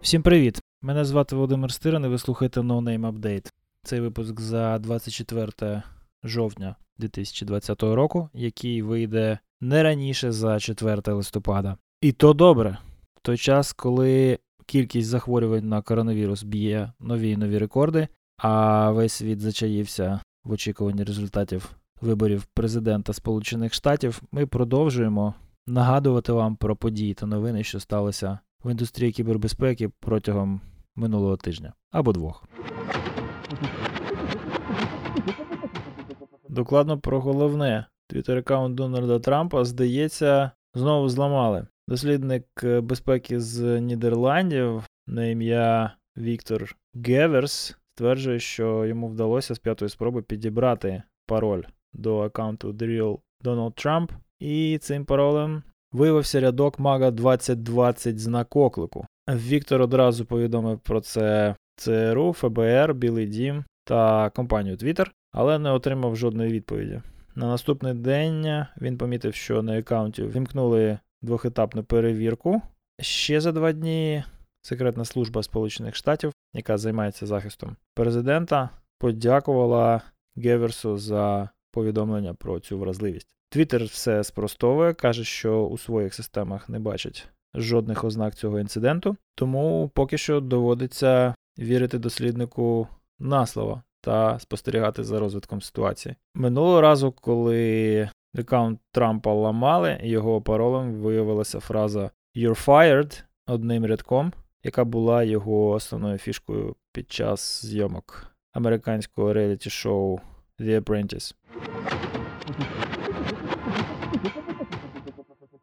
Всім привіт! Мене звати Володимир Стирин і ви слухаєте No Name Update. Цей випуск за 24 жовтня 2020 року, який вийде не раніше за 4 листопада. І то добре. В той час, коли кількість захворювань на коронавірус б'є нові і нові рекорди, а весь світ зачаївся в очікуванні результатів виборів президента Сполучених Штатів, ми продовжуємо нагадувати вам про події та новини, що сталося в індустрії кібербезпеки протягом минулого тижня або двох. Докладно про головне. Твіттер аккаунт Дональда Трампа, здається, знову зламали. Дослідник безпеки з Нідерландів на ім'я Віктор Геверс стверджує, що йому вдалося з п'ятої спроби підібрати пароль до аккаунту The Real Donald Trump, і цим паролем виявився рядок Мага 2020 знак оклику. Віктор одразу повідомив про це ЦРУ, ФБР, Білий Дім та компанію Twitter, але не отримав жодної відповіді. На наступний день він помітив, що на аккаунті вімкнули двохетапну перевірку. Ще за два дні секретна служба Сполучених Штатів, яка займається захистом президента, подякувала Геверсу за повідомлення про цю вразливість. Твіттер все спростовує, каже, що у своїх системах не бачить жодних ознак цього інциденту, тому поки що доводиться вірити досліднику на слово та спостерігати за розвитком ситуації. Минулого разу, коли аккаунт Трампа ламали, його паролем виявилася фраза You're fired одним рядком, яка була його основною фішкою під час зйомок американського реаліті-шоу The Apprentice.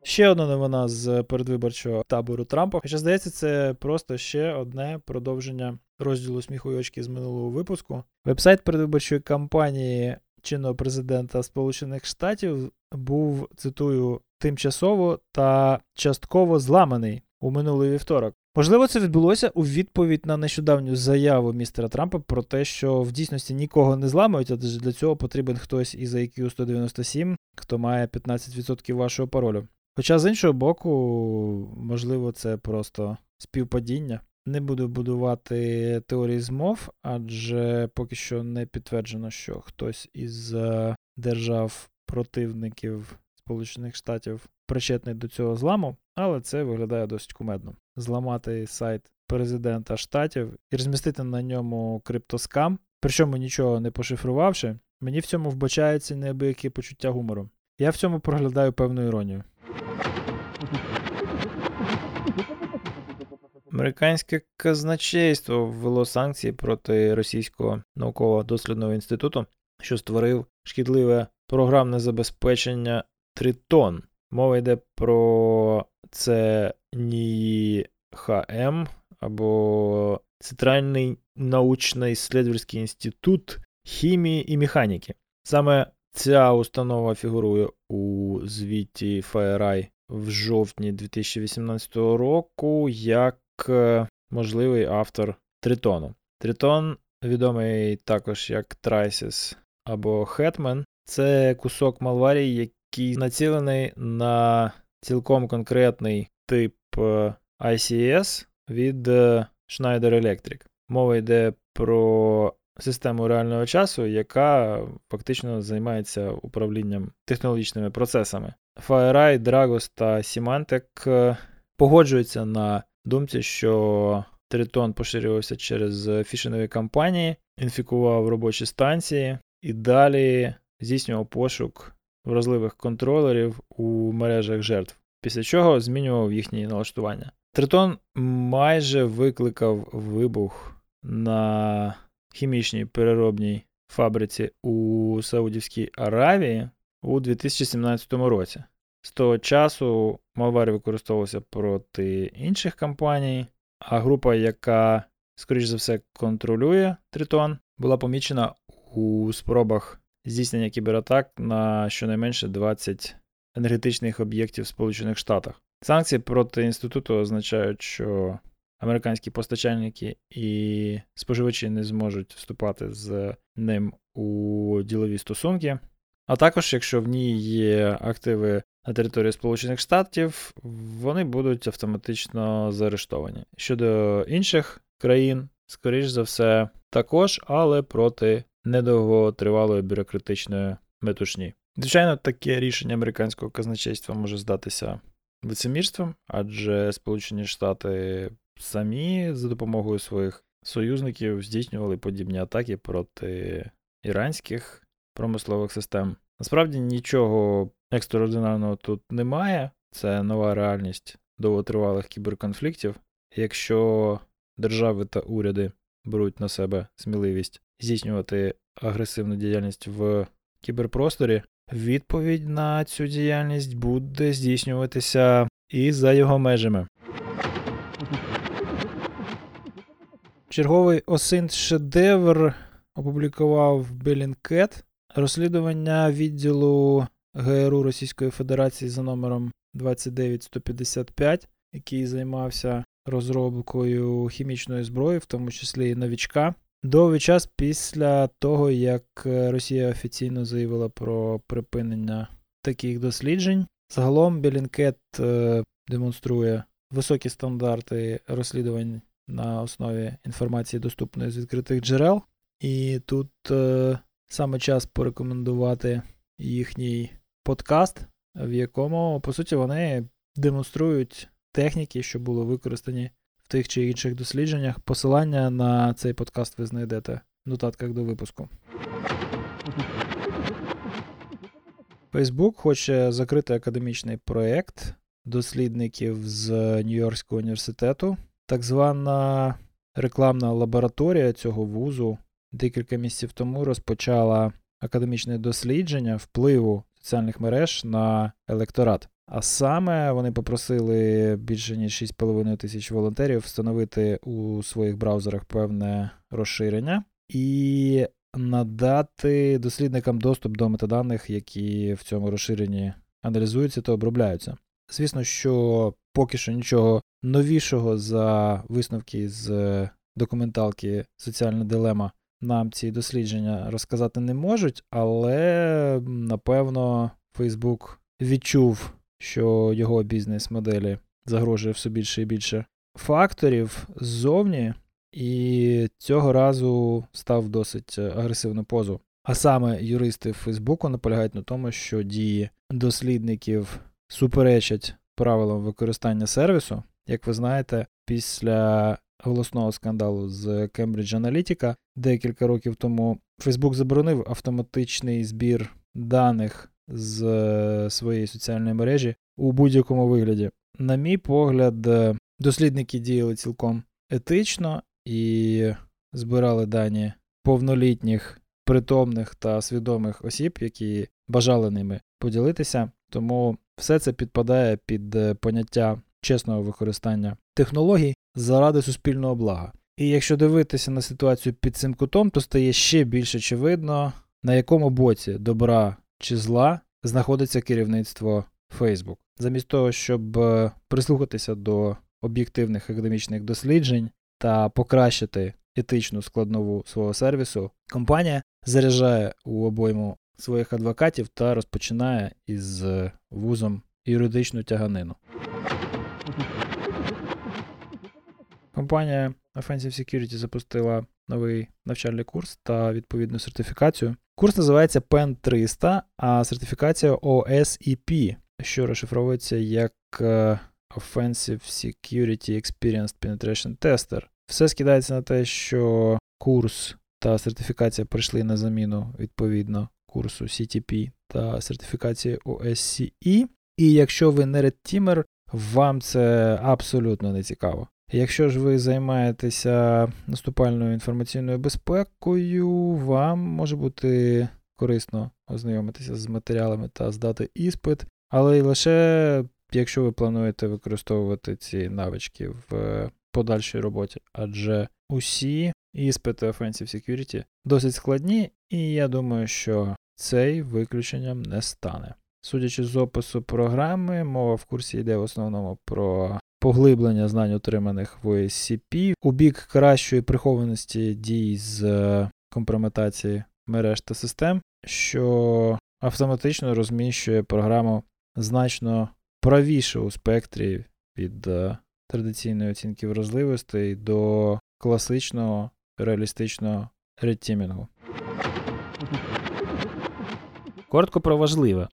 Ще одна новина з передвиборчого табору Трампа. Хоча здається, це просто ще одне продовження розділу сміху очки з минулого випуску. Вебсайт передвиборчої кампанії чинного президента Сполучених Штатів був, цитую, тимчасово та частково зламаний у минулий вівторок. Можливо, це відбулося у відповідь на нещодавню заяву містера Трампа про те, що в дійсності нікого не зламають, адже для цього потрібен хтось із IQ 197, хто має 15% вашого паролю. Хоча, з іншого боку, можливо, це просто співпадіння. Не буду будувати теорії змов, адже поки що не підтверджено, що хтось із е, держав-противників Сполучених Штатів причетний до цього зламу, але це виглядає досить кумедно. Зламати сайт президента штатів і розмістити на ньому криптоскам, причому нічого не пошифрувавши, мені в цьому вбачається неабияке почуття гумору. Я в цьому проглядаю певну іронію. Американське казначейство ввело санкції проти російського науково-дослідного інституту, що створив шкідливе програмне забезпечення Тритон. Мова йде про це НІХМ або Центральний научно-исследовательський інститут хімії і механіки. Саме ця установа фігурує у звіті FireEye в жовтні 2018 року як е, можливий автор Тритону. Тритон, відомий також як Трайсіс або Хетмен, це кусок Малварії, який націлений на цілком конкретний тип е, ICS від е, Schneider Electric. Мова йде про систему реального часу, яка фактично займається управлінням технологічними процесами. FireEye, Dragos та Symantec е, погоджуються на думці, що Тритон поширювався через фішингові кампанії, інфікував робочі станції і далі здійснював пошук вразливих контролерів у мережах жертв, після чого змінював їхні налаштування. Тритон майже викликав вибух на хімічній переробній фабриці у Саудівській Аравії у 2017 році. З того часу Malware використовувався проти інших компаній, а група, яка, скоріш за все, контролює Тритон, була помічена у спробах здійснення кібератак на щонайменше 20 енергетичних об'єктів в Сполучених Штатах. Санкції проти інституту означають, що американські постачальники і споживачі не зможуть вступати з ним у ділові стосунки, А також, якщо в ній є активи на території Сполучених Штатів, вони будуть автоматично заарештовані. Щодо інших країн, скоріш за все, також, але проти недовготривалої бюрократичної метушні. Звичайно, таке рішення американського казначейства може здатися лицемірством, адже Сполучені Штати самі за допомогою своїх союзників здійснювали подібні атаки проти іранських промислових систем. Насправді нічого екстраординарного тут немає. Це нова реальність довготривалих кіберконфліктів. Якщо держави та уряди беруть на себе сміливість здійснювати агресивну діяльність в кіберпросторі, відповідь на цю діяльність буде здійснюватися і за його межами. Черговий осинт шедевр опублікував Bellingcat розслідування відділу ГРУ Російської Федерації за номером 29155, який займався розробкою хімічної зброї, в тому числі і новічка. Довгий час після того, як Росія офіційно заявила про припинення таких досліджень, загалом Білінкет е, демонструє високі стандарти розслідувань на основі інформації, доступної з відкритих джерел. І тут е, саме час порекомендувати їхній подкаст, в якому, по суті, вони демонструють техніки, що були використані тих чи інших дослідженнях. Посилання на цей подкаст ви знайдете в нотатках до випуску. Facebook хоче закрити академічний проєкт дослідників з Нью-Йоркського університету. Так звана рекламна лабораторія цього вузу декілька місяців тому розпочала академічне дослідження впливу соціальних мереж на електорат. А саме вони попросили більше ніж 6,5 тисяч волонтерів встановити у своїх браузерах певне розширення і надати дослідникам доступ до метаданих, які в цьому розширенні аналізуються та обробляються. Звісно, що поки що нічого новішого за висновки з документалки Соціальна дилема нам ці дослідження розказати не можуть, але напевно Facebook відчув, що його бізнес-моделі загрожує все більше і більше факторів ззовні, і цього разу став досить агресивну позу. А саме юристи Фейсбуку наполягають на тому, що дії дослідників суперечать правилам використання сервісу. Як ви знаєте, після голосного скандалу з Cambridge Analytica декілька років тому Facebook заборонив автоматичний збір даних з е, своєї соціальної мережі у будь-якому вигляді. На мій погляд, е, дослідники діяли цілком етично і збирали дані повнолітніх, притомних та свідомих осіб, які бажали ними поділитися. Тому все це підпадає під е, поняття чесного використання технологій заради суспільного блага. І якщо дивитися на ситуацію під цим кутом, то стає ще більш очевидно, на якому боці добра чи зла знаходиться керівництво Facebook. Замість того, щоб е, прислухатися до об'єктивних академічних досліджень та покращити етичну складнову свого сервісу, компанія заряджає у обойму своїх адвокатів та розпочинає із е, вузом юридичну тяганину. Компанія Offensive Security запустила новий навчальний курс та відповідну сертифікацію. Курс називається PEN 300, а сертифікація OSEP, що розшифровується як е, Offensive Security Experienced Penetration Tester. Все скидається на те, що курс та сертифікація прийшли на заміну відповідно курсу CTP та сертифікації OSCE. І якщо ви не редтімер, вам це абсолютно не цікаво. Якщо ж ви займаєтеся наступальною інформаційною безпекою, вам може бути корисно ознайомитися з матеріалами та здати іспит, але й лише якщо ви плануєте використовувати ці навички в подальшій роботі, адже усі іспити Offensive Security досить складні, і я думаю, що цей виключенням не стане. Судячи з опису програми, мова в курсі йде в основному про поглиблення знань, отриманих в OSCP, у бік кращої прихованості дій з е, компрометації мереж та систем, що автоматично розміщує програму значно правіше у спектрі від е, традиційної оцінки вразливостей до класичного реалістичного редтімінгу. Коротко про важливе.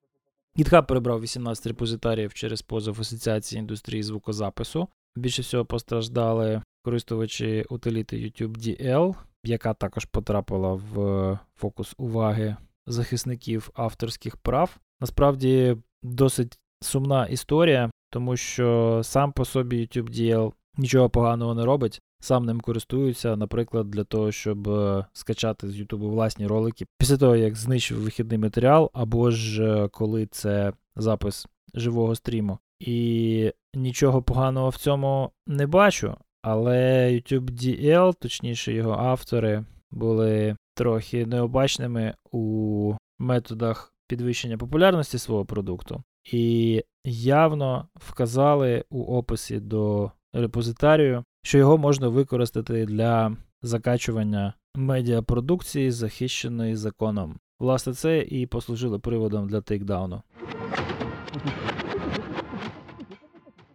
GitHub перебрав 18 репозитаріїв через позов Асоціації індустрії звукозапису. Більше всього постраждали користувачі утиліти YouTube DL, яка також потрапила в фокус уваги захисників авторських прав. Насправді досить сумна історія, тому що сам по собі YouTube DL нічого поганого не робить. Сам ним користуються, наприклад, для того, щоб е, скачати з Ютубу власні ролики після того, як знищив вихідний матеріал, або ж е, коли це запис живого стріму. І нічого поганого в цьому не бачу. Але YouTube DL, точніше його автори, були трохи необачними у методах підвищення популярності свого продукту, і явно вказали у описі до репозитарію, що його можна використати для закачування медіапродукції, захищеної законом. Власне, це і послужило приводом для тейкдауну.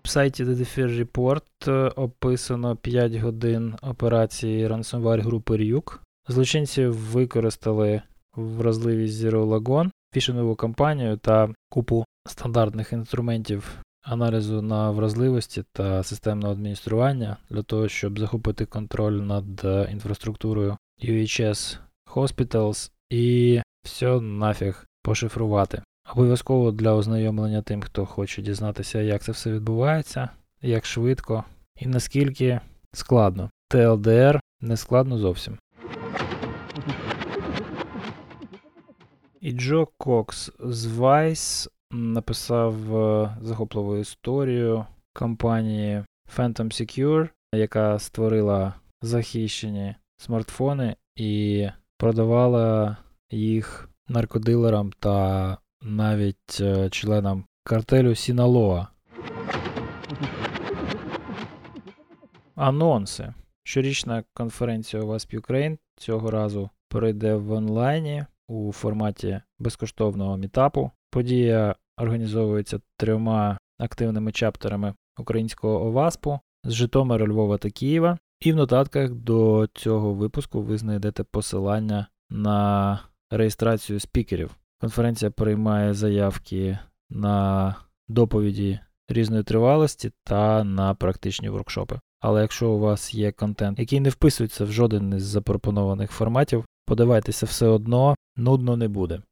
В сайті The Defer Report е, описано 5 годин операції ransomware групи Ryuk. Злочинці використали вразливість Zero Lagon, фішингову кампанію та купу стандартних інструментів аналізу на вразливості та системного адміністрування для того, щоб захопити контроль над е, інфраструктурою UHS Hospitals і все нафіг пошифрувати. Обов'язково для ознайомлення тим, хто хоче дізнатися, як це все відбувається, як швидко і наскільки складно. TLDR не складно зовсім. І Джо Кокс з Vice написав е, захопливу історію компанії Phantom Secure, яка створила захищені смартфони і продавала їх наркодилерам та навіть е, членам картелю Sinaloa. Анонси. Щорічна конференція WASP Ukraine цього разу пройде в онлайні у форматі безкоштовного мітапу. Подія організовується трьома активними чаптерами українського ОВАСПу з Житомира, Львова та Києва. І в нотатках до цього випуску ви знайдете посилання на реєстрацію спікерів. Конференція приймає заявки на доповіді різної тривалості та на практичні воркшопи. Але якщо у вас є контент, який не вписується в жоден із запропонованих форматів, подавайтеся все одно, нудно не буде.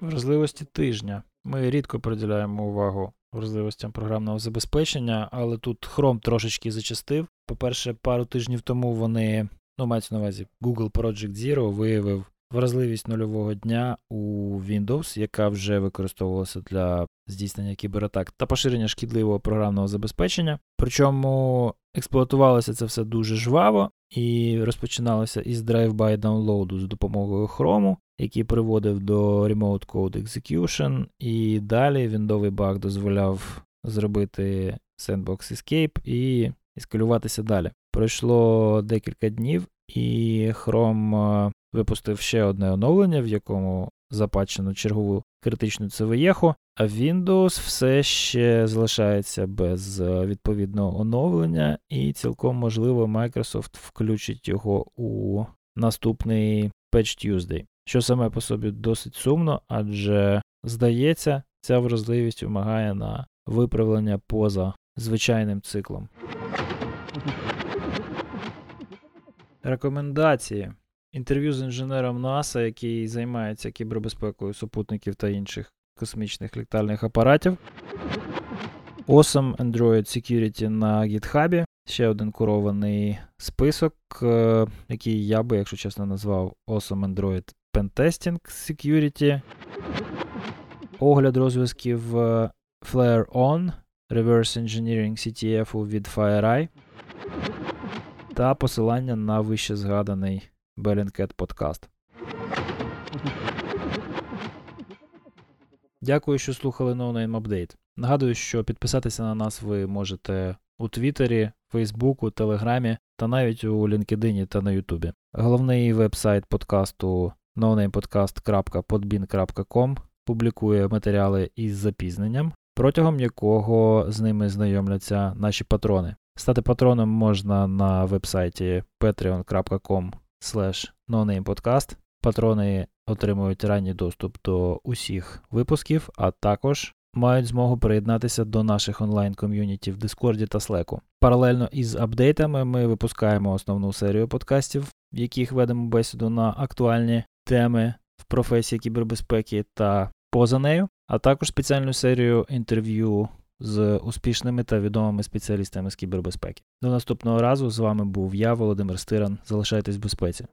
Вразливості тижня. Ми рідко приділяємо увагу вразливостям програмного забезпечення, але тут Chrome трошечки зачастив. По-перше, пару тижнів тому вони, ну мається на увазі, Google Project Zero виявив вразливість нульового дня у Windows, яка вже використовувалася для здійснення кібератак та поширення шкідливого програмного забезпечення. Причому експлуатувалося це все дуже жваво і розпочиналося із drive-by download з допомогою Chrome, який приводив до Remote Code Execution, і далі віндовий баг дозволяв зробити Sandbox Escape і ескалюватися далі. Пройшло декілька днів, і Chrome випустив ще одне оновлення, в якому запачено чергову критичну ЦВЄху, а Windows все ще залишається без е, відповідного оновлення, і цілком можливо Microsoft включить його у наступний Patch Tuesday, що саме по собі досить сумно, адже здається, ця вразливість вимагає на виправлення поза звичайним циклом. Рекомендації. Інтерв'ю з інженером НАСА, який займається кібербезпекою супутників та інших космічних літальних апаратів. Awesome Android Security на GitHub. Ще один курований список, е, який я би, якщо чесно, назвав Awesome Android Pentesting Security. Огляд розв'язків е, Flare On, Reverse Engineering CTF від FireEye та посилання на вище згаданий Bellingcat подкаст. Дякую, що слухали No Name Update. Нагадую, що підписатися на нас ви можете у Твіттері, Фейсбуку, Телеграмі та навіть у LinkedIn та на Ютубі. Головний веб-сайт подкасту nonamepodcast.podbean.com публікує матеріали із запізненням, протягом якого з ними знайомляться наші патрони. Стати патроном можна на вебсайті patreon.com nonamepodcast. Патрони отримують ранній доступ до усіх випусків, а також мають змогу приєднатися до наших онлайн-ком'юніті в Дискорді та Slack. Паралельно із апдейтами ми випускаємо основну серію подкастів, в яких ведемо бесіду на актуальні теми в професії кібербезпеки та поза нею, а також спеціальну серію інтерв'ю з успішними та відомими спеціалістами з кібербезпеки. До наступного разу з вами був я, Володимир Стиран. Залишайтесь в безпеці.